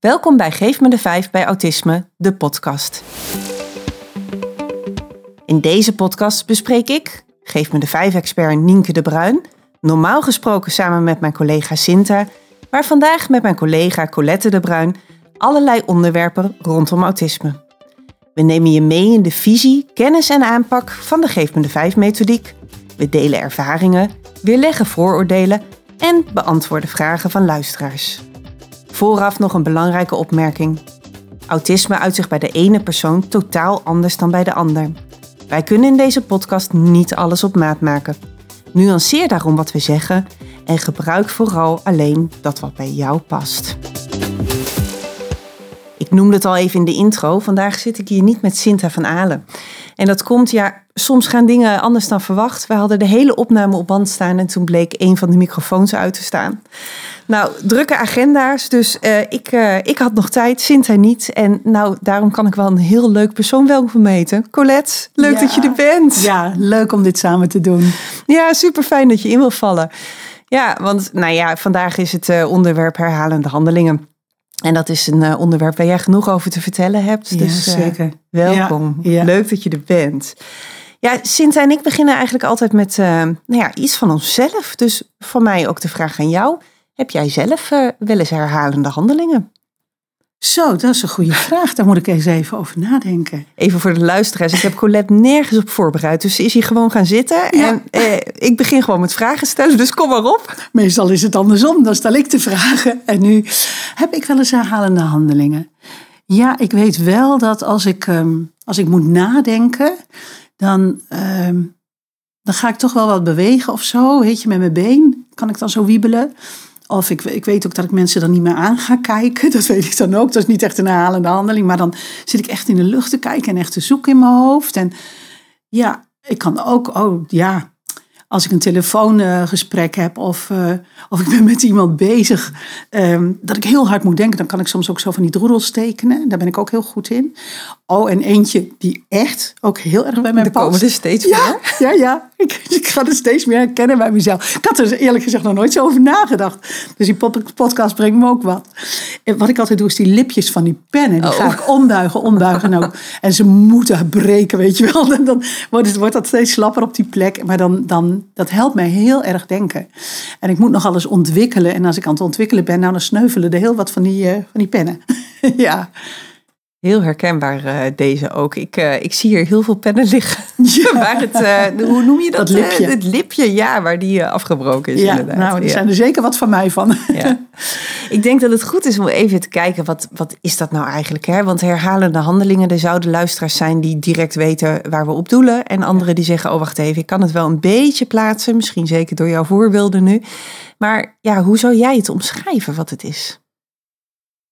Welkom bij Geef me de 5 bij Autisme, de podcast. In deze podcast bespreek ik, Geef me de 5-expert Nienke de Bruin, normaal gesproken samen met mijn collega Sinta, maar vandaag met mijn collega Colette de Bruin, allerlei onderwerpen rondom autisme. We nemen je mee in de visie, kennis en aanpak van de Geef me de 5-methodiek. We delen ervaringen, weerleggen vooroordelen en beantwoorden vragen van luisteraars. Vooraf nog een belangrijke opmerking. Autisme uit zich bij de ene persoon totaal anders dan bij de ander. Wij kunnen in deze podcast niet alles op maat maken. Nuanceer daarom wat we zeggen en gebruik vooral alleen dat wat bij jou past. Ik noemde het al even in de intro. Vandaag zit ik hier niet met Sinta van Alen. En dat komt, ja, soms gaan dingen anders dan verwacht. We hadden de hele opname op band staan en toen bleek een van de microfoons uit te staan. Nou, drukke agenda's, dus uh, ik, uh, ik had nog tijd, Sinta niet. En nou, daarom kan ik wel een heel leuk persoon welkom meten. Colette, leuk ja. dat je er bent. Ja, leuk om dit samen te doen. Ja, super fijn dat je in wil vallen. Ja, want nou ja, vandaag is het uh, onderwerp herhalende handelingen. En dat is een onderwerp waar jij genoeg over te vertellen hebt. Ja, dus zeker. welkom. Ja. Leuk dat je er bent. Ja, Sinta en ik beginnen eigenlijk altijd met uh, nou ja, iets van onszelf. Dus van mij ook de vraag aan jou. Heb jij zelf wel eens herhalende handelingen? Zo, dat is een goede vraag. Daar moet ik eens even over nadenken. Even voor de luisteraars. Ik heb Colette nergens op voorbereid. Dus ze is hier gewoon gaan zitten. Ja. En eh, ik begin gewoon met vragen stellen. Dus kom maar op. Meestal is het andersom. Dan stel ik de vragen. En nu heb ik wel eens herhalende handelingen. Ja, ik weet wel dat als ik, um, als ik moet nadenken... Dan, um, dan ga ik toch wel wat bewegen of zo. Weet je, met mijn been kan ik dan zo wiebelen. Of ik, ik weet ook dat ik mensen dan niet meer aan ga kijken. Dat weet ik dan ook. Dat is niet echt een herhalende handeling. Maar dan zit ik echt in de lucht te kijken en echt te zoeken in mijn hoofd. En ja, ik kan ook, oh ja, als ik een telefoongesprek uh, heb of, uh, of ik ben met iemand bezig, um, dat ik heel hard moet denken, dan kan ik soms ook zo van die droedels tekenen. Daar ben ik ook heel goed in. Oh, en eentje die echt ook heel erg bij mij er past. komen er steeds ja, meer. Ja, ja. Ik, ik ga er steeds meer herkennen bij mezelf. Ik had er eerlijk gezegd nog nooit zo over nagedacht. Dus die podcast brengt me ook wat. En wat ik altijd doe, is die lipjes van die pennen. Die oh. ga ik ombuigen, ombuigen. Nou, en ze moeten breken, weet je wel. En dan wordt, het, wordt dat steeds slapper op die plek. Maar dan, dan, dat helpt mij heel erg denken. En ik moet nog alles ontwikkelen. En als ik aan het ontwikkelen ben, nou, dan sneuvelen er heel wat van die, uh, van die pennen. ja. Heel herkenbaar uh, deze ook. Ik, uh, ik zie hier heel veel pennen liggen. Ja. waar het, uh, hoe noem je dat? Dat lipje. het lipje, ja, waar die afgebroken is ja, inderdaad. Nou, er ja. zijn er zeker wat van mij van. Ja. Ik denk dat het goed is om even te kijken, wat, wat is dat nou eigenlijk? Hè? Want herhalende handelingen, er zouden luisteraars zijn die direct weten waar we op doelen. En anderen die zeggen, oh wacht even, ik kan het wel een beetje plaatsen. Misschien zeker door jouw voorbeelden nu. Maar ja, hoe zou jij het omschrijven wat het is?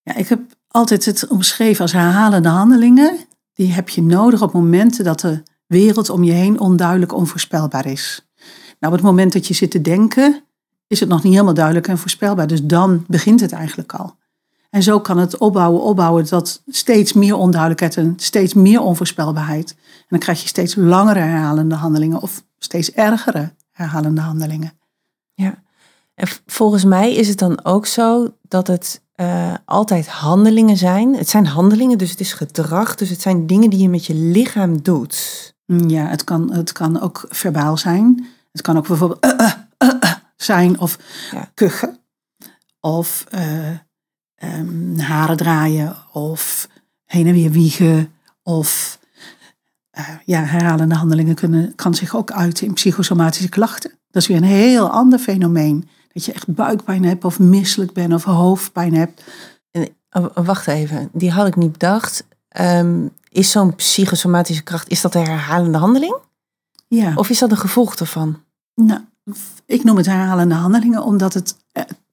Ja, ik heb altijd het omschreven als herhalende handelingen. Die heb je nodig op momenten dat de wereld om je heen onduidelijk onvoorspelbaar is. Nou, op het moment dat je zit te denken, is het nog niet helemaal duidelijk en voorspelbaar. Dus dan begint het eigenlijk al. En zo kan het opbouwen, opbouwen tot steeds meer onduidelijkheid en steeds meer onvoorspelbaarheid. En dan krijg je steeds langere herhalende handelingen of steeds ergere herhalende handelingen. Ja, en volgens mij is het dan ook zo dat het uh, altijd handelingen zijn. Het zijn handelingen, dus het is gedrag. Dus het zijn dingen die je met je lichaam doet. Ja, het kan, het kan ook verbaal zijn. Het kan ook bijvoorbeeld uh, uh, zijn of ja. kuchen. Of um, haren draaien. Of heen en weer wiegen. Of ja, herhalende handelingen kunnen, kan zich ook uiten in psychosomatische klachten. Dat is weer een heel ander fenomeen. Dat je echt buikpijn hebt of misselijk bent of hoofdpijn hebt. En, oh, wacht even, die had ik niet bedacht. Um, is zo'n psychosomatische kracht, is dat een herhalende handeling? Ja. Of is dat een gevolg ervan? Nou, ik noem het herhalende handelingen omdat het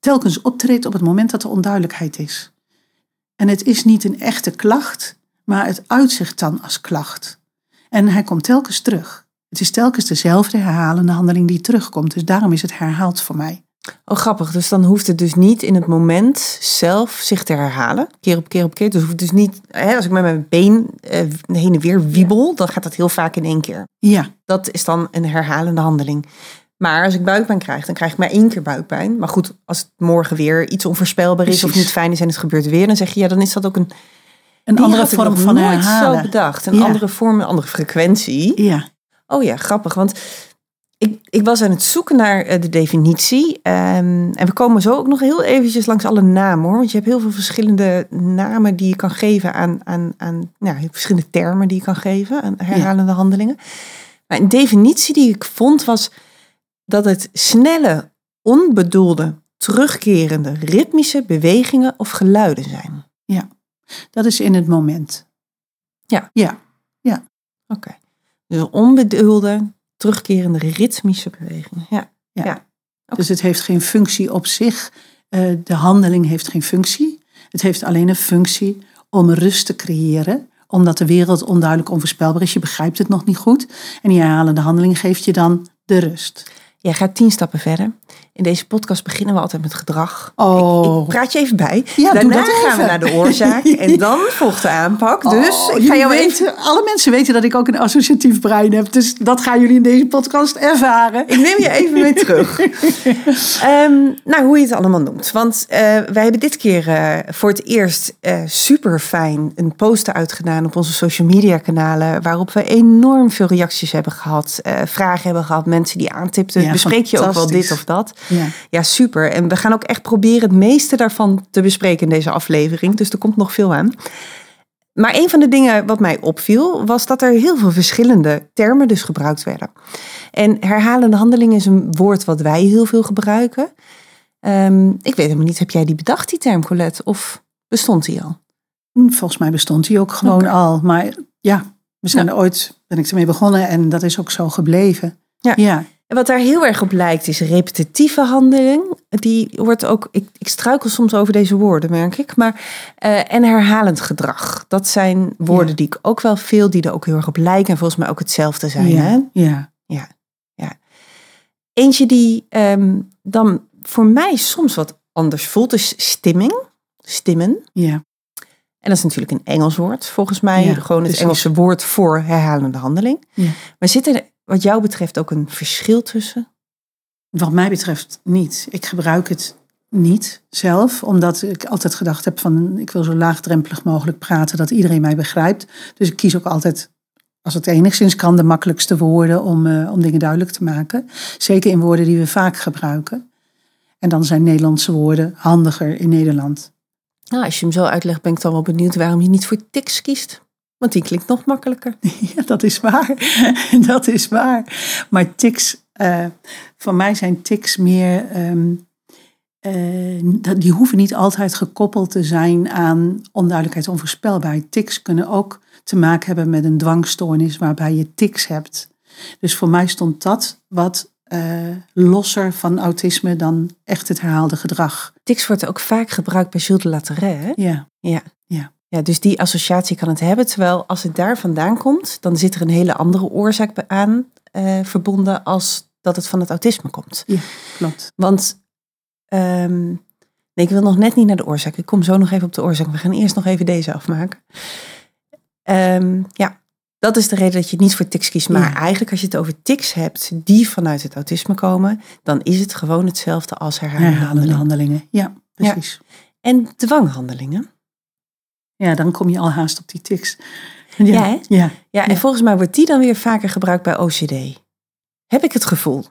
telkens optreedt op het moment dat er onduidelijkheid is. En het is niet een echte klacht, maar het uitzicht dan als klacht. En hij komt telkens terug. Het is telkens dezelfde herhalende handeling die terugkomt. Dus daarom is het herhaald voor mij. Oh, grappig. Dus dan hoeft het dus niet in het moment zelf zich te herhalen. Keer op keer op keer. Dus hoeft dus niet, hè, als ik met mijn been uh, heen en weer wiebel, ja. dan gaat dat heel vaak in één keer. Ja. Dat is dan een herhalende handeling. Maar als ik buikpijn krijg, dan krijg ik maar één keer buikpijn. Maar goed, als het morgen weer iets onvoorspelbaar is of niet fijn is en het gebeurt weer, dan zeg je ja, dan is dat ook een, Een andere vorm van nooit herhalen. zo bedacht. Een Ja. andere vorm, een andere frequentie. Ja, Oh ja, grappig. Want ik, ik was aan het zoeken naar eh, de definitie. Ehm, en we komen zo ook nog heel eventjes langs alle namen hoor. Want je hebt heel veel verschillende namen die je kan geven aan, aan, aan nou, verschillende termen die je kan geven aan herhalende handelingen. Maar een definitie die ik vond was dat het snelle, onbedoelde, terugkerende, ritmische bewegingen of geluiden zijn. dat is in het moment. Ja. Ja, Oké. Dus onbedoelde, terugkerende, ritmische bewegingen. Ja. Ja. ja. dus het heeft geen functie op zich. Eh, de handeling heeft geen functie. Het heeft alleen een functie om rust te creëren. Omdat de wereld onduidelijk onvoorspelbaar is. Je begrijpt het nog niet goed. En die herhalende handeling geeft je dan de rust. Jij gaat tien stappen verder. In deze podcast beginnen we altijd met gedrag. Oh. Ik, ik praat je even bij. Ja, doe Daarna gaan we naar de oorzaak en dan volgt de aanpak. Dus Oh, ik ga jou even... Alle mensen weten dat ik ook een associatief brein heb. Dus dat gaan jullie in deze podcast ervaren. Ik neem je even mee terug. Ehm, nou, hoe je het allemaal noemt. Want eh, wij hebben dit keer eh, voor het eerst eh super fijn een poster uitgedaan op onze social media kanalen. Waarop we enorm veel reacties hebben gehad. eh, vragen hebben gehad. Mensen die aantipten. Ja, Bespreek je ook wel dit of dat? Ja. Ja, super. En we gaan ook echt proberen het meeste daarvan te bespreken in deze aflevering. Dus er komt nog veel aan. Maar een van de dingen wat mij opviel, was dat er heel veel verschillende termen dus gebruikt werden. En herhalende handeling is een woord wat wij heel veel gebruiken. Ehm, ik weet helemaal niet, heb jij die bedacht, die term, Colette? Of bestond die al? Volgens mij bestond die ook gewoon al. Maar ja, we zijn er ooit, ben ik ermee begonnen en dat is ook zo gebleven. Ja. ja. En wat daar heel erg op lijkt is repetitieve handeling. Die wordt ook, ik, ik struikel soms over deze woorden, merk ik. Maar, eh, en herhalend gedrag. Dat zijn woorden Ja. die ik ook wel veel, die er ook heel erg op lijken. En volgens mij ook hetzelfde zijn. ja. Hè? ja. Eentje die ehm, dan voor mij soms wat anders voelt, is stimming. Stimmen. ja. En dat is natuurlijk een Engels woord, volgens mij. Ja, Gewoon het precies. Engelse woord voor herhalende handeling. Ja. Maar zit er wat jou betreft ook een verschil tussen? Wat mij betreft niet. Ik gebruik het niet zelf, omdat ik altijd gedacht heb van ik wil zo laagdrempelig mogelijk praten dat iedereen mij begrijpt. Dus ik kies ook altijd, als het enigszins kan, de makkelijkste woorden om, eh, om dingen duidelijk te maken. Zeker in woorden die we vaak gebruiken. En dan zijn Nederlandse woorden handiger in Nederland. Nou, als je hem zo uitlegt, ben ik dan wel benieuwd waarom je niet voor tics kiest. Want die klinkt nog makkelijker. Ja, dat is waar. dat is waar. Maar tics, eh voor mij zijn tics meer. ehm, eh, die hoeven niet altijd gekoppeld te zijn aan onduidelijkheid, onvoorspelbaarheid. Tics kunnen ook te maken hebben met een dwangstoornis waarbij je tics hebt. Dus voor mij stond dat wat eh, losser van autisme dan echt het herhaalde gedrag. Tics wordt ook vaak gebruikt bij Jules de Laterre. hè? Ja, Ja. Ja. Ja, dus die associatie kan het hebben. Terwijl als het daar vandaan komt, dan zit er een hele andere oorzaak aan eh, verbonden als dat het van het autisme komt. klopt. Want ehm, nee, ik wil nog net niet naar de oorzaak. Ik kom zo nog even op de oorzaak. We gaan eerst nog even deze afmaken. Ehm, ja, dat is de reden dat je het niet voor tics kiest. Maar Ja. eigenlijk als je het over tics hebt die vanuit het autisme komen, dan is het gewoon hetzelfde als herhalende Herhalende handelingen. handelingen. Ja, precies. En dwanghandelingen. Ja, dan kom je al haast op die tics. Ja, hè? ja. Ja, en Ja. volgens mij wordt die dan weer vaker gebruikt bij OCD. Heb ik het gevoel.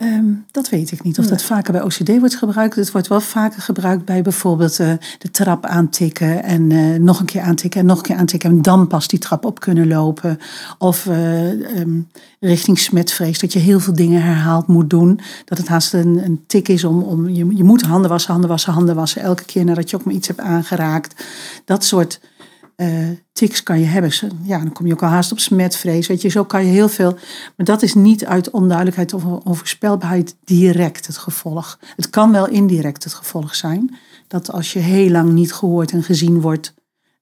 Ehm, dat weet ik niet of dat vaker bij OCD wordt gebruikt. Het wordt wel vaker gebruikt bij bijvoorbeeld eh, de trap aantikken en eh, nog een keer aantikken en nog een keer aantikken en dan pas die trap op kunnen lopen. Of eh, ehm, richting smetvrees, dat je heel veel dingen herhaald moet doen. Dat het haast een, een tik is om, om je, je moet handen wassen, handen wassen, handen wassen. Elke keer nadat je ook maar iets hebt aangeraakt. Dat soort eh tics kan je hebben. Ja, dan kom je ook al haast op smetvrees. Weet je, zo kan je heel veel. Maar dat is niet uit onduidelijkheid of onvoorspelbaarheid direct het gevolg. Het kan wel indirect het gevolg zijn. Dat als je heel lang niet gehoord en gezien wordt,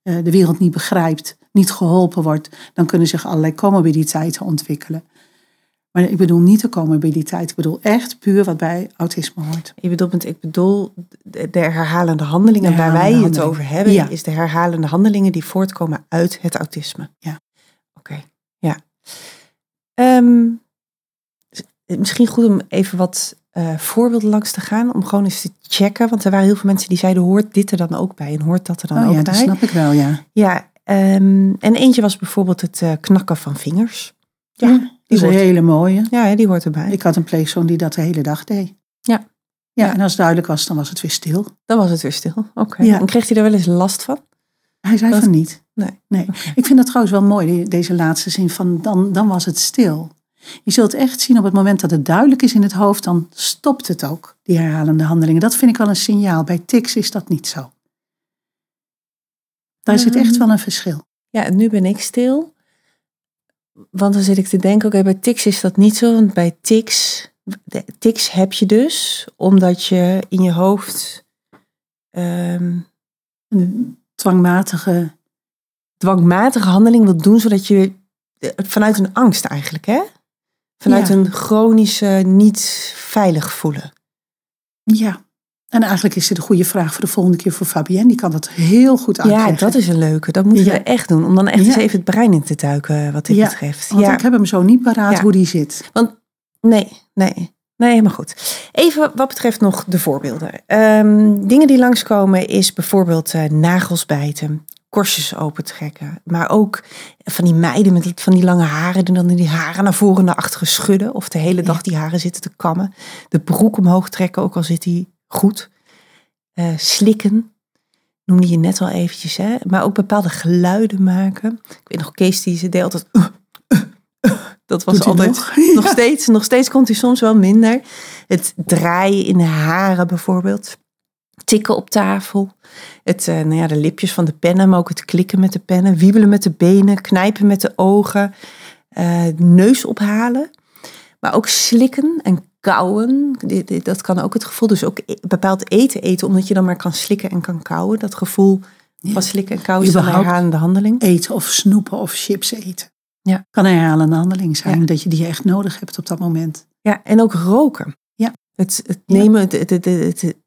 eh, de wereld niet begrijpt, niet geholpen wordt, dan kunnen zich allerlei comorbiditeiten ontwikkelen. Maar ik bedoel niet de comorbiditeit. Ik bedoel echt puur wat bij autisme hoort. Je bedoelt ik bedoel, de, de herhalende handelingen De waar wij het over hebben, Ja. is de herhalende handelingen die voortkomen uit het autisme. Ja. Oké, ja. Ehm, misschien goed om even wat uh, voorbeelden langs te gaan. Om gewoon eens te checken. Want er waren heel veel mensen die zeiden, hoort dit er dan ook bij? En hoort dat er dan oh, ook ja, bij? dat snap ik wel, ja. Ja, ehm, en eentje was bijvoorbeeld het uh, knakken van vingers. Ja, die is een hele mooie. Ja, die hoort erbij. Ik had een pleegzoon die dat de hele dag deed. Ja. Ja, en als het duidelijk was, dan was het weer stil. Dan was het weer stil, oké. Ja. En kreeg hij er wel eens last van? Hij zei Dat- van niet. Nee. Nee. Ik vind dat trouwens wel mooi, deze laatste zin van dan, dan was het stil. Je zult echt zien op het moment dat het duidelijk is in het hoofd, dan stopt het ook, die herhalende handelingen. Dat vind ik wel een signaal. Bij tics is dat niet zo. Daar zit echt wel een verschil. Ja, en nu ben ik stil. Want dan zit ik te denken, oké, bij tics is dat niet zo. Want bij tics, tics heb je dus omdat je in je hoofd ehm, Een dwangmatige, dwangmatige handeling wilt doen, zodat je eh, vanuit een angst eigenlijk, hè? Vanuit Ja. een chronische niet veilig voelen. ja. En eigenlijk is dit een goede vraag voor de volgende keer voor Fabienne. Die kan dat heel goed uitleggen. Ja, dat is een leuke. Dat moeten Ja. we echt doen. Om dan echt Ja. eens even het brein in te duiken, wat dit Ja, betreft. Want ja. ik heb hem zo niet paraat hoe die zit. Nee, nee. Nee, maar goed. Even wat betreft nog de voorbeelden. Ehm, dingen die langskomen is bijvoorbeeld eh, nagels bijten, korstjes opentrekken. Maar ook van die meiden met van die lange haren die dan die haren naar voren en naar achteren schudden. Of de hele dag die haren zitten te kammen. De broek omhoog trekken, ook al zit die goed. Eh, slikken, noemde je net al eventjes. Hè? Maar ook bepaalde geluiden maken. Ik weet nog, Kees die ze deed altijd... dat was altijd... nog? Nog steeds, nog steeds komt hij soms wel minder. Het draaien in de haren bijvoorbeeld. Tikken op tafel. Het, nou ja, de lipjes van de pennen, maar ook het klikken met de pennen. Wiebelen met de benen, knijpen met de ogen. neus ophalen. Maar ook slikken en kauwen. Dat kan ook het gevoel. Dus ook e- bepaald eten eten, omdat je dan maar kan slikken en kan kauwen. Dat gevoel Ja. van slikken en kauwen is dan een herhalende handeling. Eten of snoepen of chips eten. Ja. Kan een herhalende handeling zijn. Ja. Dat je die echt nodig hebt op dat moment. Ja, en ook roken. Het, het nemen, het, het,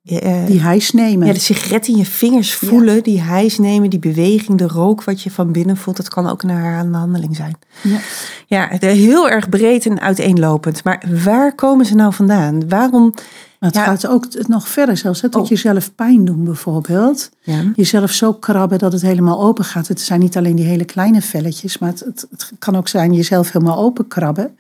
eh, Die hijs nemen. Ja, de sigaret in je vingers voelen, die hijs nemen, die beweging, de rook wat je van binnen voelt. Dat kan ook een herhalende handeling zijn. Ja. Ja, is heel erg breed en uiteenlopend. Maar waar komen ze nou vandaan? Waarom? Maar het Ja. gaat ook nog verder zelfs. Hè, tot Oh. jezelf pijn doen bijvoorbeeld. Ja. Jezelf zo krabben dat het helemaal open gaat. Het zijn niet alleen die hele kleine velletjes. Maar het, het, het kan ook zijn jezelf helemaal open krabben.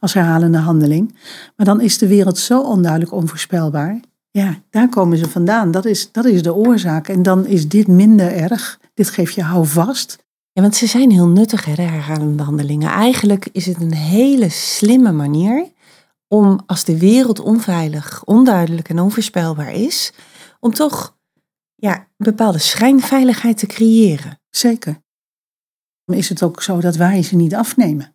Als herhalende handeling. Maar dan is de wereld zo onduidelijk onvoorspelbaar. Ja, daar komen ze vandaan. Dat is, dat is de oorzaak. En dan is dit minder erg. Dit geeft je houvast. ja, want ze zijn heel nuttig, hè, herhalende handelingen. Eigenlijk is het een hele slimme manier om, als de wereld onveilig, onduidelijk en onvoorspelbaar is, om toch ja, een bepaalde schijnveiligheid te creëren. Zeker. Is het ook zo dat wij ze niet afnemen.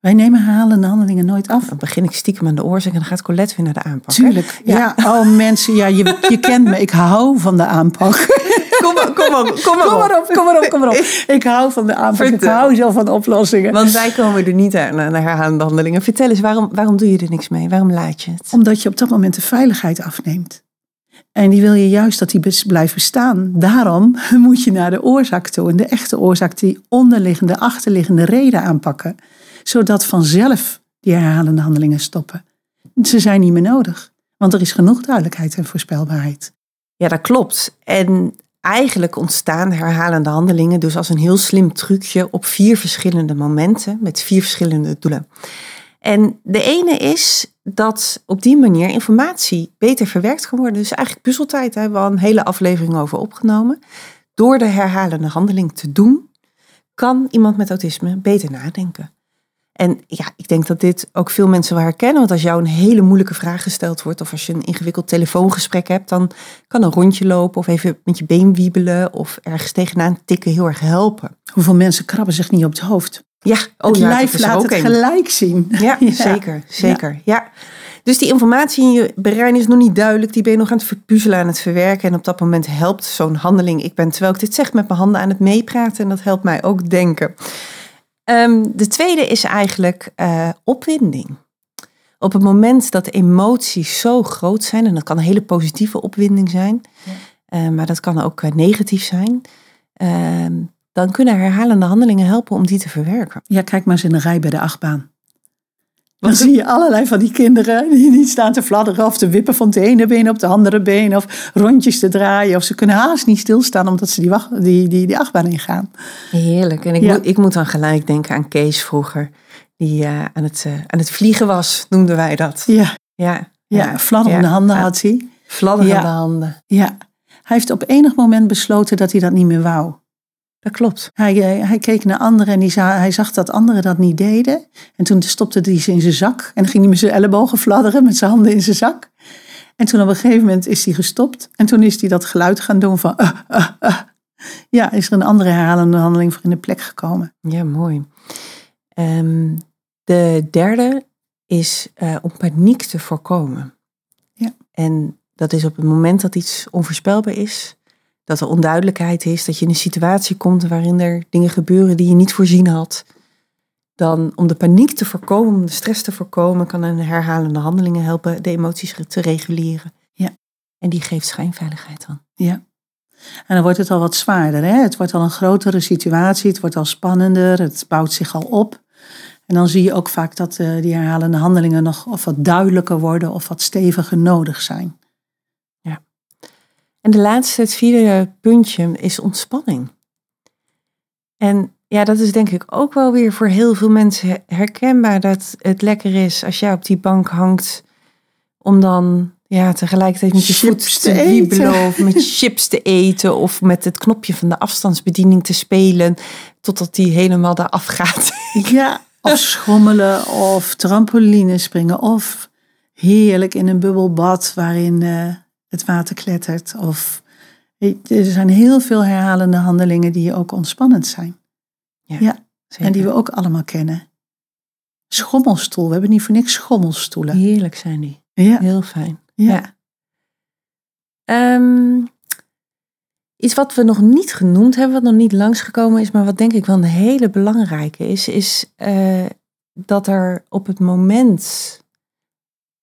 Wij nemen herhalende handelingen nooit af. Dan begin ik stiekem aan de oorzaak en dan gaat Colette weer naar de aanpak. hè? Tuurlijk. Ja. oh mensen, ja, je, je kent me. Ik hou van de aanpak. Kom maar, kom maar, kom maar, Kom op. maar op, kom maar op, kom maar op. Ik hou van de aanpak. Ik hou zo van oplossingen. Want wij komen er niet aan, aan herhalende handelingen. Vertel eens, waarom, waarom doe je er niks mee? Waarom laat je het? Omdat je op dat moment de veiligheid afneemt. En die wil je juist dat die blijft bestaan. Daarom moet je naar de oorzaak toe. En de echte oorzaak, die onderliggende, achterliggende reden aanpakken. Zodat vanzelf die herhalende handelingen stoppen. Ze zijn niet meer nodig. Want er is genoeg duidelijkheid en voorspelbaarheid. Ja, dat klopt. En eigenlijk ontstaan herhalende handelingen dus als een heel slim trucje op vier verschillende momenten met vier verschillende doelen. En de ene is dat op die manier informatie beter verwerkt kan worden. Dus eigenlijk puzzeltijd, hebben we al een hele aflevering over opgenomen. Door de herhalende handeling te doen, kan iemand met autisme beter nadenken. En ja, ik denk dat dit ook veel mensen wel herkennen. Want als jou een hele moeilijke vraag gesteld wordt, of als je een ingewikkeld telefoongesprek hebt, dan kan een rondje lopen of even met je been wiebelen of ergens tegenaan tikken heel erg helpen. Hoeveel mensen krabben zich niet op het hoofd? Ja, oh het ja, lijf laat ook het een. gelijk zien. Ja, zeker, zeker. Ja. Dus die informatie in je brein is nog niet duidelijk. Die ben je nog aan het verpuzzelen, aan het verwerken. En op dat moment helpt zo'n handeling. Ik ben, terwijl ik dit zeg, met mijn handen aan het meepraten. En dat helpt mij ook denken. Ehm, de tweede is eigenlijk eh, opwinding. Op het moment dat emoties zo groot zijn, en dat kan een hele positieve opwinding zijn, eh, maar dat kan ook eh, negatief zijn, ehm, dan kunnen herhalende handelingen helpen om die te verwerken. Ja, kijk maar eens in de rij bij de achtbaan. Dan zie je allerlei van die kinderen die niet staan te fladderen of te wippen van het ene been op de andere been of rondjes te draaien. Of ze kunnen haast niet stilstaan omdat ze die, wacht, die, die, die achtbaan ingaan. Heerlijk. En ik, Ja. moet, ik moet dan gelijk denken aan Kees vroeger. Die eh, aan, het, eh, aan het vliegen was, noemden wij dat. Ja, Ja, ja, fladderende ja. handen Ja. had hij. Fladderende handen. Ja, hij heeft op enig moment besloten dat hij dat niet meer wou. Dat klopt. Hij, eh, hij keek naar anderen en die za- hij zag dat anderen dat niet deden. En toen stopte hij ze in zijn zak. En dan ging hij met zijn ellebogen fladderen met zijn handen in zijn zak. En toen op een gegeven moment is hij gestopt. En toen is hij dat geluid gaan doen van... eh, eh. Ja, is er een andere herhalende handeling voor in de plek gekomen. Ja, mooi. Ehm, de derde is om paniek te voorkomen. Ja. En dat is op het moment dat iets onvoorspelbaar is, dat er onduidelijkheid is, dat je in een situatie komt waarin er dingen gebeuren die je niet voorzien had. Dan om de paniek te voorkomen, om de stress te voorkomen, kan een herhalende handelingen helpen de emoties te reguleren. Ja. En die geeft schijnveiligheid dan. Ja. En dan wordt het al wat zwaarder. Hè? Het wordt al een grotere situatie. Het wordt al spannender. Het bouwt zich al op. En dan zie je ook vaak dat eh, die herhalende handelingen nog of wat duidelijker worden of wat steviger nodig zijn. En de laatste, het vierde puntje, is ontspanning. En ja, dat is denk ik ook wel weer voor heel veel mensen herkenbaar dat het lekker is als jij op die bank hangt om dan ja, tegelijkertijd met je Chips voet te te wiebelen of met chips te eten of met het knopje van de afstandsbediening te spelen totdat die helemaal eraf gaat. Ja, of schommelen of trampoline springen of heerlijk in een bubbelbad waarin eh, het water klettert. Of er zijn heel veel herhalende handelingen die ook ontspannend zijn. En die we ook allemaal kennen. Schommelstoel, we hebben niet voor niks schommelstoelen. Heerlijk zijn die. Ja, Heel fijn. Ja. Ja. Ehm, iets wat we nog niet genoemd hebben, wat nog niet langsgekomen is, maar wat denk ik wel een hele belangrijke is, is eh, dat er op het moment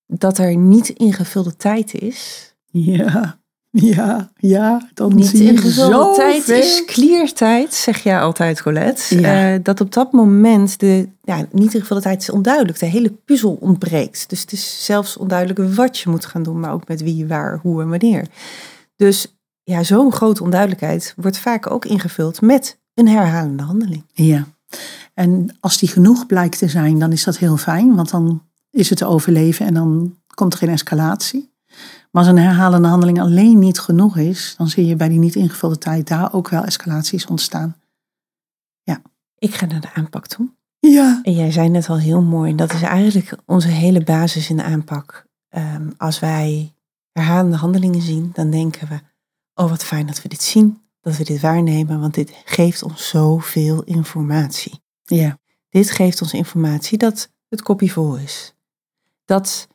dat er niet ingevulde tijd is, ja, ja, ja. Dan niet zie je tijd is kliertijd, zeg jij altijd, Colette. Ja. Eh, dat op dat moment de ja, niet ingevulde tijd is onduidelijk. De hele puzzel ontbreekt. Dus het is zelfs onduidelijk wat je moet gaan doen, maar ook met wie, waar, hoe en wanneer. Dus ja, zo'n grote onduidelijkheid wordt vaak ook ingevuld met een herhalende handeling. Ja, en als die genoeg blijkt te zijn, dan is dat heel fijn, want dan is het te overleven en dan komt er geen escalatie. Maar als een herhalende handeling alleen niet genoeg is, dan zie je bij die niet ingevulde tijd daar ook wel escalaties ontstaan. Ik ga naar de aanpak toe. Ja. En jij zei net al heel mooi, dat is eigenlijk onze hele basis in de aanpak. Ehm, als wij herhalende handelingen zien, dan denken we, oh wat fijn dat we dit zien, dat we dit waarnemen, want dit geeft ons zoveel informatie. Ja. Dit geeft ons informatie dat het kopje vol is. Dat,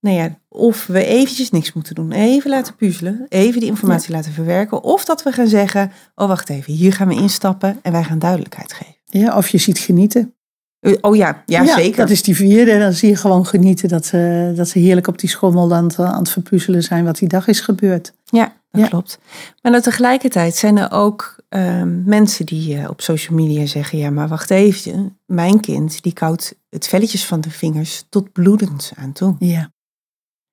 nou ja, of we eventjes niks moeten doen, even laten puzzelen, even die informatie laten verwerken, of dat we gaan zeggen, oh wacht even, hier gaan we instappen en wij gaan duidelijkheid geven. ja, of je ziet genieten. Eh, Oh ja, ja, zeker. Dat is die vierde, dan zie je gewoon genieten dat ze, dat ze heerlijk op die schommel aan het, aan het verpuzzelen zijn wat die dag is gebeurd. Ja, dat Ja. klopt. Maar tegelijkertijd zijn er ook ehm, mensen die eh, op social media zeggen: ja, maar wacht even, mijn kind die koudt het velletjes van de vingers tot bloedend aan toe. Ja.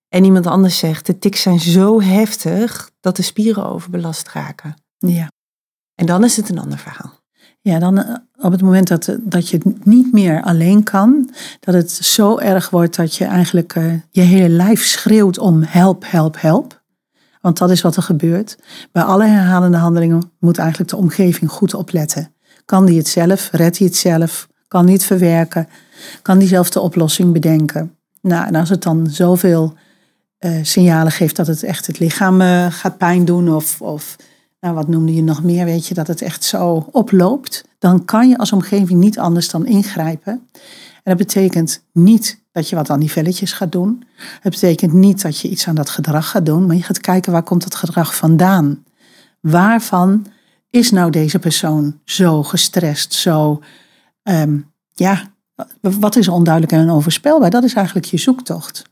En iemand anders zegt: de tics zijn zo heftig dat de spieren overbelast raken. Ja. En dan is het een ander verhaal. Ja, dan eh, op het moment dat, dat je het niet meer alleen kan, dat het zo erg wordt dat je eigenlijk eh, je hele lijf schreeuwt om help, help, help. Want dat is wat er gebeurt. Bij alle herhalende handelingen moet eigenlijk de omgeving goed opletten. Kan die het zelf? Redt hij het zelf? Kan die het verwerken? Kan die zelf de oplossing bedenken? Nou, en als het dan zoveel eh, signalen geeft dat het echt het lichaam eh, gaat pijn doen of, of nou, wat noemde je nog meer, weet je, dat het echt zo oploopt, dan kan je als omgeving niet anders dan ingrijpen. En dat betekent niet dat je wat aan die velletjes gaat doen. Het betekent niet dat je iets aan dat gedrag gaat doen, maar je gaat kijken waar komt dat gedrag vandaan. Waarvan is nou deze persoon zo gestrest, zo, ehm, ja, wat is onduidelijk en onvoorspelbaar? Dat is eigenlijk je zoektocht.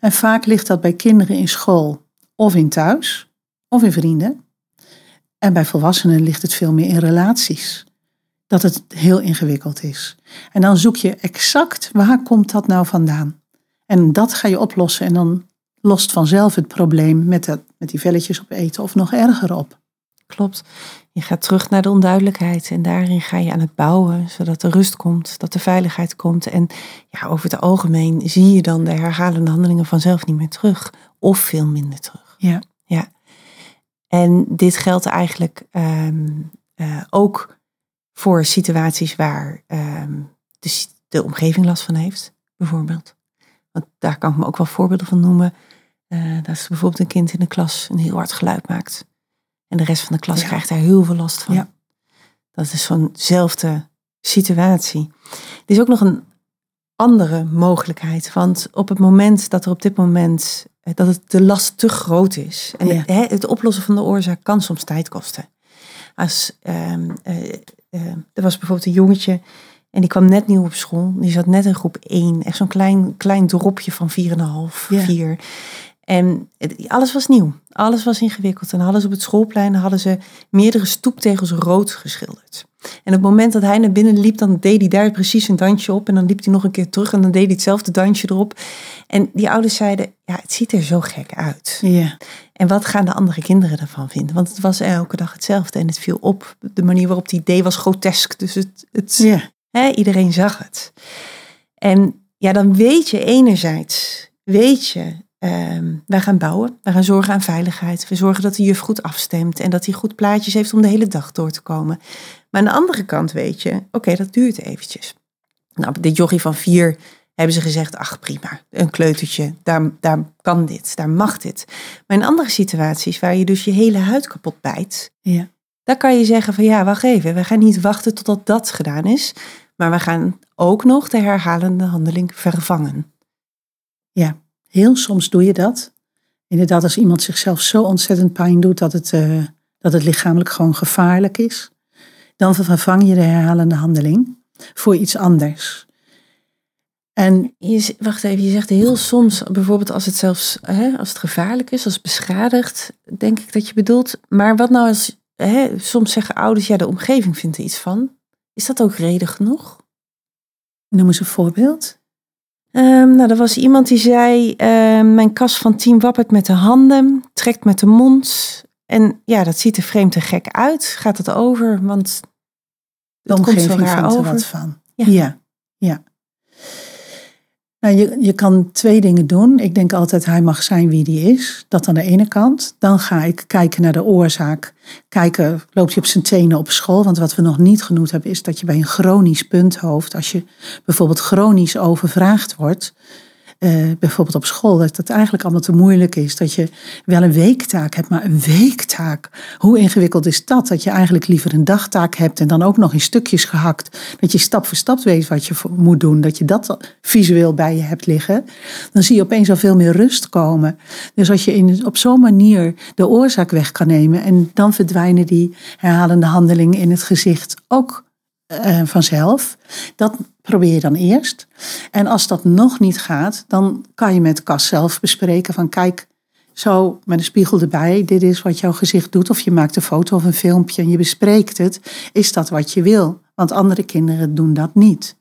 En vaak ligt dat bij kinderen in school of in thuis of in vrienden. En bij volwassenen ligt het veel meer in relaties. dat het heel ingewikkeld is. En dan zoek je exact waar komt dat nou vandaan. En dat ga je oplossen en dan lost vanzelf het probleem met, dat, met die velletjes op eten of nog erger op. Klopt. Je gaat terug naar de onduidelijkheid en daarin ga je aan het bouwen, zodat er rust komt, dat de veiligheid komt. En ja, over het algemeen zie je dan de herhalende handelingen vanzelf niet meer terug, of veel minder terug. Ja. ja. En dit geldt eigenlijk ehm, eh, ook voor situaties waar ehm, de, de omgeving last van heeft, bijvoorbeeld. Want daar kan ik me ook wel voorbeelden van noemen. Uh, dat is bijvoorbeeld een kind in de klas een heel hard geluid maakt. En de rest van de klas krijgt daar heel veel last van. Ja. Dat is zo'nzelfde situatie. Er is ook nog een andere mogelijkheid. Want op het moment dat er op dit moment eh, dat het de last te groot is. En ja. het, het, oplossen van de oorzaak kan soms tijd kosten. Als, um, uh, uh, er was bijvoorbeeld een jongetje en die kwam net nieuw op school. Die zat net in groep 1. Echt zo'n klein, klein dropje van 4,5, ja. 4. En alles was nieuw. Alles was ingewikkeld. En hadden ze op het schoolplein hadden ze meerdere stoeptegels rood geschilderd. En op het moment dat hij naar binnen liep, dan deed hij daar precies een dansje op. En dan liep hij nog een keer terug en dan deed hij hetzelfde dansje erop. En die ouders zeiden, ja, het ziet er zo gek uit. Ja. En wat gaan de andere kinderen ervan vinden? Want het was elke dag hetzelfde. En het viel op. De manier waarop hij deed was grotesk. Dus het, het, ja. hè, iedereen zag het. En ja, dan weet je enerzijds, weet je, Um, wij gaan bouwen, wij gaan zorgen aan veiligheid. We zorgen dat de juf goed afstemt en dat hij goed plaatjes heeft om de hele dag door te komen. Maar aan de andere kant weet je, oké, dat duurt eventjes. Nou, dit jochie van vier hebben ze gezegd, ach prima, een kleutertje, daar, daar kan dit, daar mag dit. Maar in andere situaties waar je dus je hele huid kapot bijt, ja. dan kan je zeggen van ja, wacht even, we gaan niet wachten totdat dat gedaan is, maar we gaan ook nog de herhalende handeling vervangen. Ja, Heel soms doe je dat. Inderdaad, als iemand zichzelf zo ontzettend pijn doet dat het, uh, dat het lichamelijk gewoon gevaarlijk is, dan vervang je de herhalende handeling voor iets anders. En je, wacht even, je zegt heel soms, bijvoorbeeld als het zelfs hè, als het gevaarlijk is, als het beschadigt, denk ik dat je bedoelt. Maar wat nou als, hè, soms zeggen ouders, ja, de omgeving vindt er iets van. Is dat ook reden genoeg? Noem eens een voorbeeld. Um, nou, er was iemand die zei: uh, Mijn kast van team wappert met de handen, trekt met de mond. En ja, dat ziet er vreemd en gek uit. Gaat het over? Want de omgeving komt over. wat van. Ja, ja. ja. Nou, je, je kan twee dingen doen. Ik denk altijd hij mag zijn wie die is. Dat aan de ene kant. Dan ga ik kijken naar de oorzaak. Kijken, loopt hij op zijn tenen op school? Want wat we nog niet genoemd hebben is dat je bij een chronisch punthoofd, als je bijvoorbeeld chronisch overvraagd wordt, uh, bijvoorbeeld op school, dat het eigenlijk allemaal te moeilijk is. Dat je wel een weektaak hebt, maar een weektaak. Hoe ingewikkeld is dat? Dat je eigenlijk liever een dagtaak hebt en dan ook nog in stukjes gehakt. Dat je stap voor stap weet wat je moet doen. Dat je dat visueel bij je hebt liggen. Dan zie je opeens al veel meer rust komen. Dus als je in, op zo'n manier de oorzaak weg kan nemen en dan verdwijnen die herhalende handelingen in het gezicht ook uh, vanzelf. Dat probeer je dan eerst. En als dat nog niet gaat, dan kan je met Cas zelf bespreken van kijk, zo met een spiegel erbij, dit is wat jouw gezicht doet. Of je maakt een foto of een filmpje en je bespreekt het. Is dat wat je wil? Want andere kinderen doen dat niet.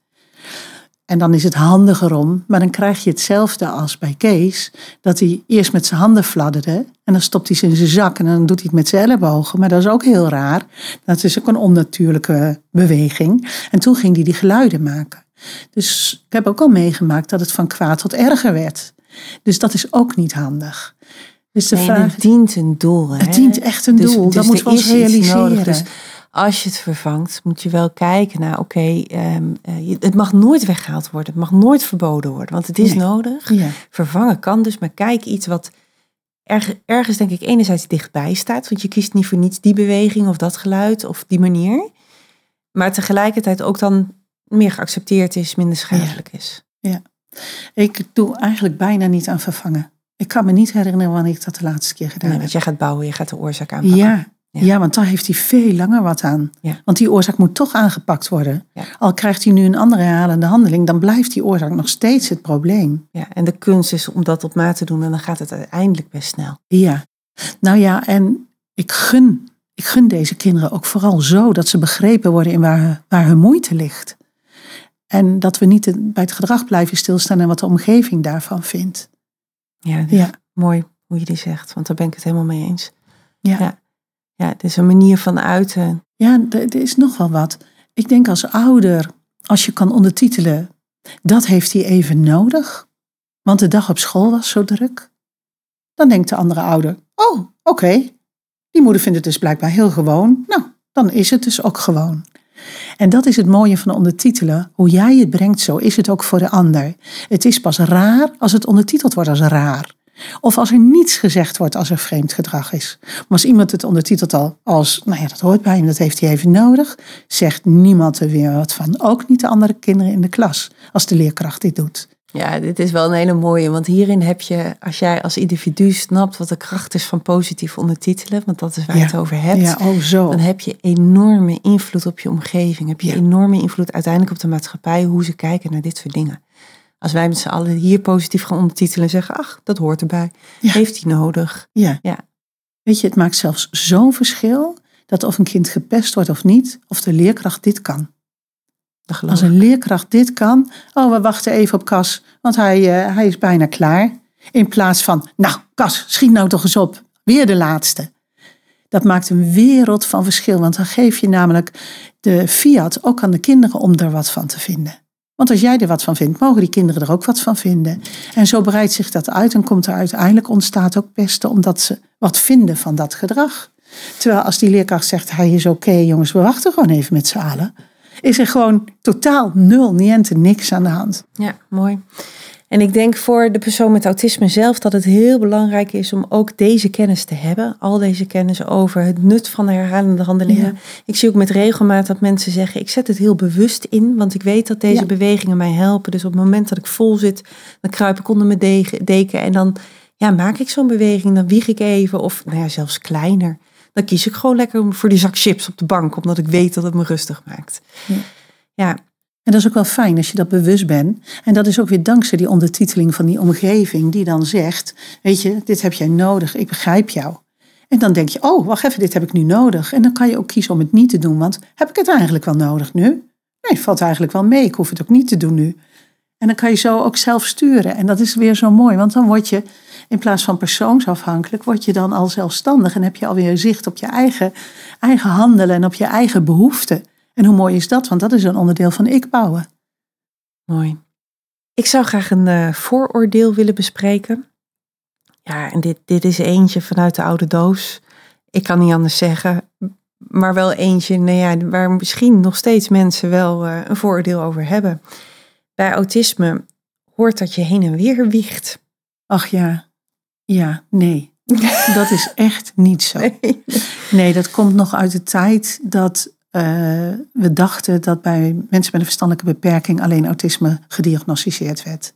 En dan is het handiger om, maar dan krijg je hetzelfde als bij Kees, dat hij eerst met zijn handen fladderde en dan stopt hij ze in zijn zak en dan doet hij het met zijn ellebogen. Maar dat is ook heel raar. Dat is ook een onnatuurlijke beweging. En toen ging hij die geluiden maken. Dus ik heb ook al meegemaakt dat het van kwaad tot erger werd. Dus dat is ook niet handig. Dus de vraag, het dient een doel. Hè? Het dient echt een dus- doel. Dus dat moeten we ons realiseren. Dus als je het vervangt, moet je wel kijken naar, oké, ehm, eh, het mag nooit weggehaald worden. Het mag nooit verboden worden, want het is nodig. Ja. Vervangen kan dus, maar kijk iets wat ergens denk ik enerzijds dichtbij staat. Want je kiest niet voor niets die beweging of dat geluid of die manier. Maar tegelijkertijd ook dan meer geaccepteerd is, minder schadelijk is. Ja, ik doe eigenlijk bijna niet aan vervangen. Ik kan me niet herinneren wanneer ik dat de laatste keer gedaan nee, heb. Want jij gaat bouwen, je gaat de oorzaak aanpakken. Ja, ja. want daar heeft hij veel langer wat aan. Ja. Want die oorzaak moet toch aangepakt worden. Al krijgt hij nu een andere herhalende handeling, dan blijft die oorzaak nog steeds het probleem. Ja, en de kunst is om dat op maat te doen en dan gaat het uiteindelijk best snel. Ja, nou ja, en ik gun ik gun deze kinderen ook vooral zo dat ze begrepen worden in waar, waar hun moeite ligt. En dat we niet bij het gedrag blijven stilstaan en wat de omgeving daarvan vindt. Ja, ja. mooi hoe je die zegt, want daar ben ik het helemaal mee eens. Ja. Ja. het is een manier van uiten. Ja, er is nog wel wat. Ik denk als ouder, als je kan ondertitelen, dat heeft hij even nodig, want de dag op school was zo druk. Dan denkt de andere ouder, oh, oké, die moeder vindt het dus blijkbaar heel gewoon. Nou, dan is het dus ook gewoon. En dat is het mooie van de ondertitelen. Hoe jij het brengt, zo is het ook voor de ander. Het is pas raar als het ondertiteld wordt als raar. Of als er niets gezegd wordt als er vreemd gedrag is. Maar als iemand het ondertitelt al als, nou ja, dat hoort bij hem, dat heeft hij even nodig, zegt niemand er weer wat van. Ook niet de andere kinderen in de klas, als de leerkracht dit doet. Ja, dit is wel een hele mooie, want hierin heb je, als jij als individu snapt wat de kracht is van positief ondertitelen, want dat is waar je het over hebt, ja, oh zo. dan heb je enorme invloed op je omgeving, heb je enorme invloed uiteindelijk op de maatschappij, hoe ze kijken naar dit soort dingen. Als wij met z'n allen hier positief gaan ondertitelen en zeggen, ach, dat hoort erbij, heeft hij nodig. Ja. ja. Weet je, het maakt zelfs zo'n verschil dat of een kind gepest wordt of niet, of de leerkracht dit kan. Als een leerkracht dit kan, oh, we wachten even op Cas, want hij, uh, hij is bijna klaar. In plaats van, nou, Cas, schiet nou toch eens op, weer de laatste. Dat maakt een wereld van verschil, want dan geef je namelijk de fiat ook aan de kinderen om er wat van te vinden. Want als jij er wat van vindt, mogen die kinderen er ook wat van vinden. En zo breidt zich dat uit en komt er uiteindelijk ontstaat ook pesten omdat ze wat vinden van dat gedrag. Terwijl als die leerkracht zegt, hij is oké jongens, we wachten gewoon even met z'n allen is er gewoon totaal nul, niente, niks aan de hand. Ja, mooi. En ik denk voor de persoon met autisme zelf dat het heel belangrijk is om ook deze kennis te hebben. Al deze kennis over het nut van herhalende handelingen. Ik zie ook met regelmaat dat mensen zeggen: ik zet het heel bewust in, want ik weet dat deze bewegingen mij helpen. Dus op het moment dat ik vol zit, dan kruip ik onder mijn deken en dan ja, maak ik zo'n beweging, dan wieg ik even of nou ja, zelfs kleiner dan kies ik gewoon lekker voor die zak chips op de bank, omdat ik weet dat het me rustig maakt. Ja. ja. En dat is ook wel fijn als je dat bewust bent. En dat is ook weer dankzij die ondertiteling van die omgeving, die dan zegt: Weet je, dit heb jij nodig, ik begrijp jou. En dan denk je: Oh, wacht even, dit heb ik nu nodig. En dan kan je ook kiezen om het niet te doen, want heb ik het eigenlijk wel nodig nu? Nee, valt eigenlijk wel mee, ik hoef het ook niet te doen nu. En dan kan je zo ook zelf sturen. En dat is weer zo mooi, want dan word je in plaats van persoonsafhankelijk, word je dan al zelfstandig en heb je alweer zicht op je eigen, eigen handelen en op je eigen behoeften. En hoe mooi is dat? Want dat is een onderdeel van ik bouwen. Mooi. Ik zou graag een uh, vooroordeel willen bespreken. Ja, en dit, dit is eentje vanuit de oude doos. Ik kan niet anders zeggen. Maar wel eentje nou ja, waar misschien nog steeds mensen wel uh, een vooroordeel over hebben. Bij autisme hoort dat je heen en weer wiegt. Ach ja, ja, nee. dat is echt niet zo. Nee. dat komt nog uit de tijd dat we dachten dat bij mensen met een verstandelijke beperking alleen autisme gediagnosticeerd werd.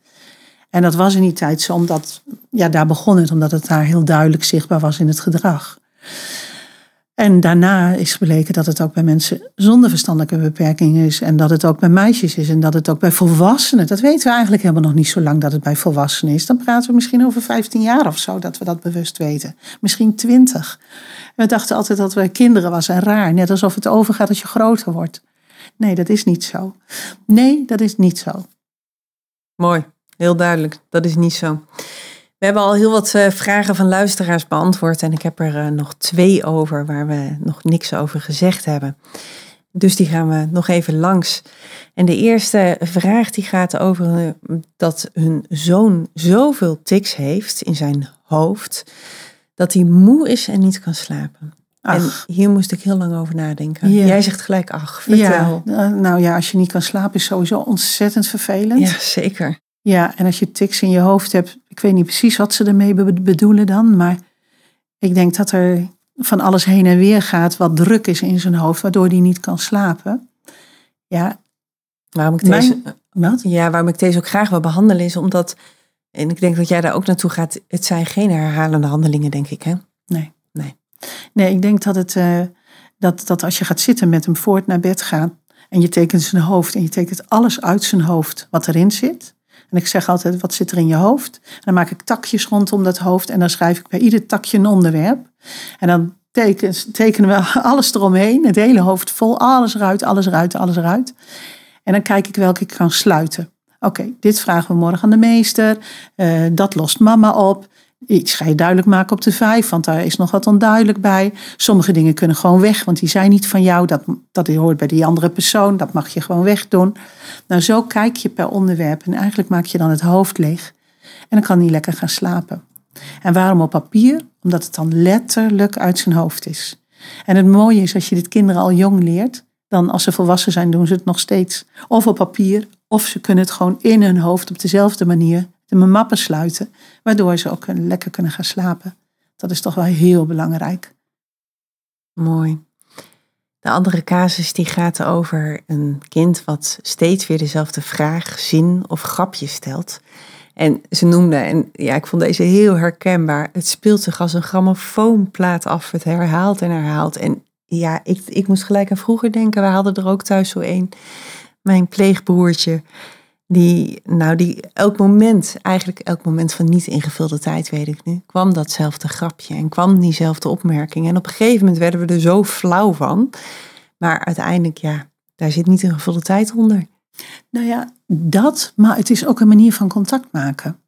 En dat was in die tijd zo, omdat, ja, daar begon het, omdat het daar heel duidelijk zichtbaar was in het gedrag. En daarna is gebleken dat het ook bij mensen zonder verstandelijke beperkingen is. En dat het ook bij meisjes is. En dat het ook bij volwassenen. Dat weten we eigenlijk helemaal nog niet zo lang dat het bij volwassenen is. Dan praten we misschien over 15 jaar of zo dat we dat bewust weten. Misschien 20. We dachten altijd dat we kinderen was en raar. Net alsof het overgaat als je groter wordt. Nee, dat is niet zo. Nee, dat is niet zo. Mooi, heel duidelijk. Dat is niet zo. We hebben al heel wat eh, vragen van luisteraars beantwoord en ik heb er eh, nog twee over waar we nog niks over gezegd hebben. Dus die gaan we nog even langs. En de eerste vraag die gaat over eh, dat hun zoon zoveel tics heeft in zijn hoofd dat hij moe is en niet kan slapen. Ach. En hier moest ik heel lang over nadenken. Jij zegt gelijk ach, vertel. Ja, nou ja, als je niet kan slapen is sowieso ontzettend vervelend. Ja, zeker. Ja, en als je tics in je hoofd hebt, ik weet niet precies wat ze ermee bedoelen dan, maar ik denk dat er van alles heen en weer gaat wat druk is in zijn hoofd, waardoor hij niet kan slapen. Ja. Waarom ik deze, wat? Ja, waarom ik deze ook graag wil behandelen is omdat, en ik denk dat jij daar ook naartoe gaat, het zijn geen herhalende handelingen, denk ik, hè? Nee. Nee, nee ik denk dat, het, uh, dat, dat als je gaat zitten met hem voort naar bed gaat en je tekent zijn hoofd en je tekent alles uit zijn hoofd wat erin zit, en ik zeg altijd, wat zit er in je hoofd? Dan maak ik takjes rondom dat hoofd en dan schrijf ik bij ieder takje een onderwerp. En dan tekenen, we alles eromheen. Het hele hoofd vol. Alles eruit, alles eruit, alles eruit. En dan kijk ik welke ik kan sluiten. Oké, dit vragen we morgen aan de meester. Uh, dat lost mama op. Iets ga je duidelijk maken op de vijf, want daar is nog wat onduidelijk bij. Sommige dingen kunnen gewoon weg, want die zijn niet van jou. Dat, dat hoort bij die andere persoon. Dat mag je gewoon wegdoen. Nou, zo kijk je per onderwerp en eigenlijk maak je dan het hoofd leeg. En dan kan hij lekker gaan slapen. En waarom op papier? Omdat het dan letterlijk uit zijn hoofd is. En het mooie is als je dit kinderen al jong leert, dan als ze volwassen zijn doen ze het nog steeds. Of op papier, of ze kunnen het gewoon in hun hoofd op dezelfde manier de mappen sluiten, waardoor ze ook lekker kunnen gaan slapen. Dat is toch wel heel belangrijk. Mooi. De andere casus die gaat over een kind wat steeds weer dezelfde vraag, zin of grapje stelt. En ze noemde, en ja, ik vond deze heel herkenbaar. Het speelt zich als een grammofoonplaat af. Het herhaalt en herhaalt. En ja, ik, ik moest gelijk aan vroeger denken. We hadden er ook thuis zo een. Mijn pleegbroertje. Die, nou, die elk moment, eigenlijk elk moment van niet ingevulde tijd, weet ik nu, kwam datzelfde grapje en kwam diezelfde opmerking. En op een gegeven moment werden we er zo flauw van. Maar uiteindelijk, ja, daar zit niet een gevulde tijd onder. Nou ja, dat, maar het is ook een manier van contact maken.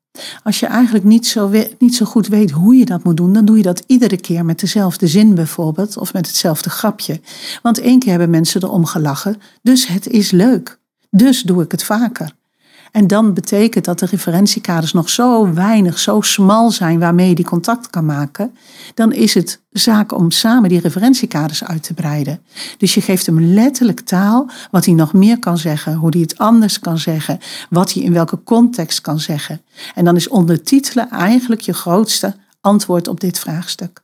Als je eigenlijk niet zo, niet zo goed weet hoe je dat moet doen, dan doe je dat iedere keer met dezelfde zin bijvoorbeeld, of met hetzelfde grapje. Want één keer hebben mensen erom gelachen, dus het is leuk. Dus doe ik het vaker. En dan betekent dat de referentiekaders nog zo weinig, zo smal zijn waarmee je die contact kan maken. Dan is het zaak om samen die referentiekaders uit te breiden. Dus je geeft hem letterlijk taal, wat hij nog meer kan zeggen, hoe hij het anders kan zeggen, wat hij in welke context kan zeggen. En dan is ondertitelen eigenlijk je grootste antwoord op dit vraagstuk.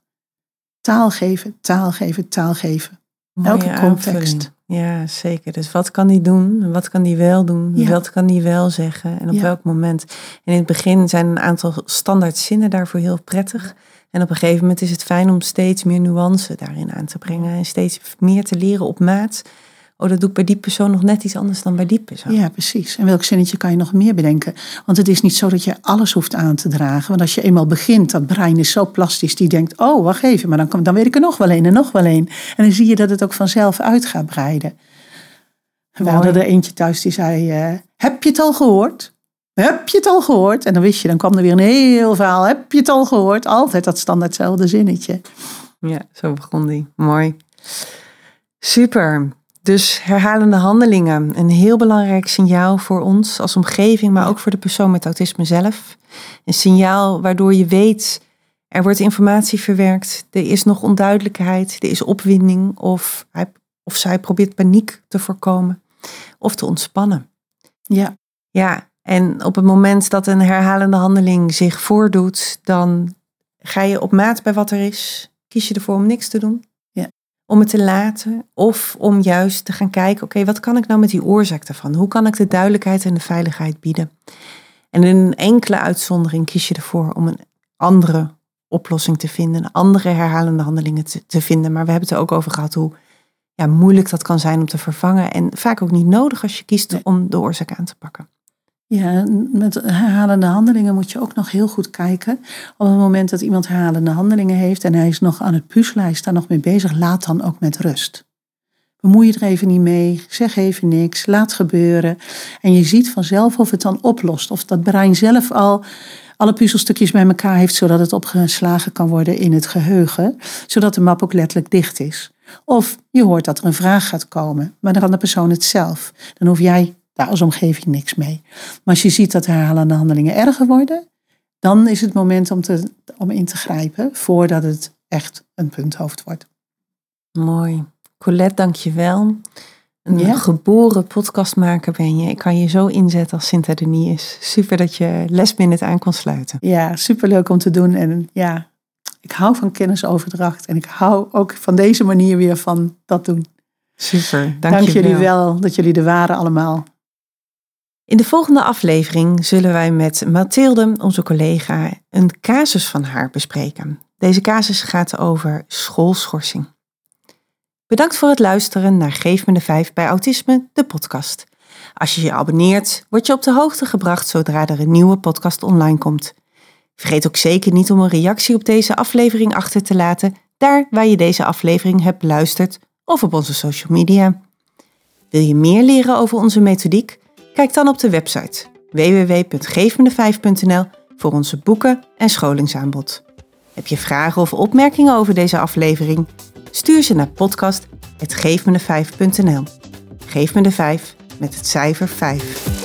Taal geven, taal geven, taal geven. Elke context. Ja, zeker. Dus wat kan die doen? Wat kan die wel doen? Wat kan die wel zeggen? En op welk moment? En in het begin zijn een aantal standaard zinnen daarvoor heel prettig. En op een gegeven moment is het fijn om steeds meer nuance daarin aan te brengen. En steeds meer te leren op maat oh, dat doe ik bij die persoon nog net iets anders dan bij die persoon. Ja, precies. En welk zinnetje kan je nog meer bedenken? Want het is niet zo dat je alles hoeft aan te dragen. Want als je eenmaal begint, dat brein is zo plastisch, die denkt, oh, wacht even, maar dan, dan weet ik er nog wel een en nog wel een. En dan zie je dat het ook vanzelf uit gaat breiden. We hadden er eentje thuis die zei, uh, heb je het al gehoord? Heb je het al gehoord? En dan wist je, dan kwam er weer een heel verhaal. Heb je het al gehoord? Altijd dat standaardzelfde zinnetje. Ja, zo begon die. Mooi. Super. Dus herhalende handelingen, een heel belangrijk signaal voor ons als omgeving, maar ook voor de persoon met autisme zelf. Een signaal waardoor je weet, er wordt informatie verwerkt, er is nog onduidelijkheid, er is opwinding of, hij, of zij probeert paniek te voorkomen of te ontspannen. Ja. Ja, en op het moment dat een herhalende handeling zich voordoet, dan ga je op maat bij wat er is. Kies je ervoor om niks te doen om het te laten of om juist te gaan kijken, oké, wat kan ik nou met die oorzaak daarvan? Hoe kan ik de duidelijkheid en de veiligheid bieden? En in een enkele uitzondering kies je ervoor om een andere oplossing te vinden, andere herhalende handelingen te, te vinden. Maar we hebben het er ook over gehad hoe ja, moeilijk dat kan zijn om te vervangen en vaak ook niet nodig als je kiest om de oorzaak aan te pakken. Ja, met herhalende handelingen moet je ook nog heel goed kijken. Op het moment dat iemand herhalende handelingen heeft en hij is nog aan het puzzelen, hij is daar nog mee bezig, laat dan ook met rust. Bemoei je er even niet mee, zeg even niks, laat gebeuren. En je ziet vanzelf of het dan oplost. Of dat brein zelf al alle puzzelstukjes bij elkaar heeft, zodat het opgeslagen kan worden in het geheugen. Zodat de map ook letterlijk dicht is. Of je hoort dat er een vraag gaat komen, maar dan kan de persoon het zelf. Dan hoef jij daar als omgeving niks mee. Maar als je ziet dat herhalende handelingen erger worden, dan is het moment om, te, om in te grijpen voordat het echt een punthoofd wordt. Mooi. Colette, dank je wel. Een geboren podcastmaker ben je. Ik kan je zo inzetten als Sinta er niet is. Super dat je Lesminute aan kon sluiten. Ja, super leuk om te doen. En ja, ik hou van kennisoverdracht. En ik hou ook van deze manier weer van dat doen. Super, dank, dank jullie wel dat jullie er waren allemaal. In de volgende aflevering zullen wij met Mathilde, onze collega, een casus van haar bespreken. Deze casus gaat over schoolschorsing. Bedankt voor het luisteren naar Geef me de 5 bij Autisme, de podcast. Als je je abonneert, word je op de hoogte gebracht zodra er een nieuwe podcast online komt. Vergeet ook zeker niet om een reactie op deze aflevering achter te laten. daar waar je deze aflevering hebt beluisterd of op onze social media. Wil je meer leren over onze methodiek? Kijk dan op de website www.geefmede5.nl voor onze boeken en scholingsaanbod. Heb je vragen of opmerkingen over deze aflevering? Stuur ze naar podcast.geefmede5.nl. Geef me de 5 met het cijfer 5.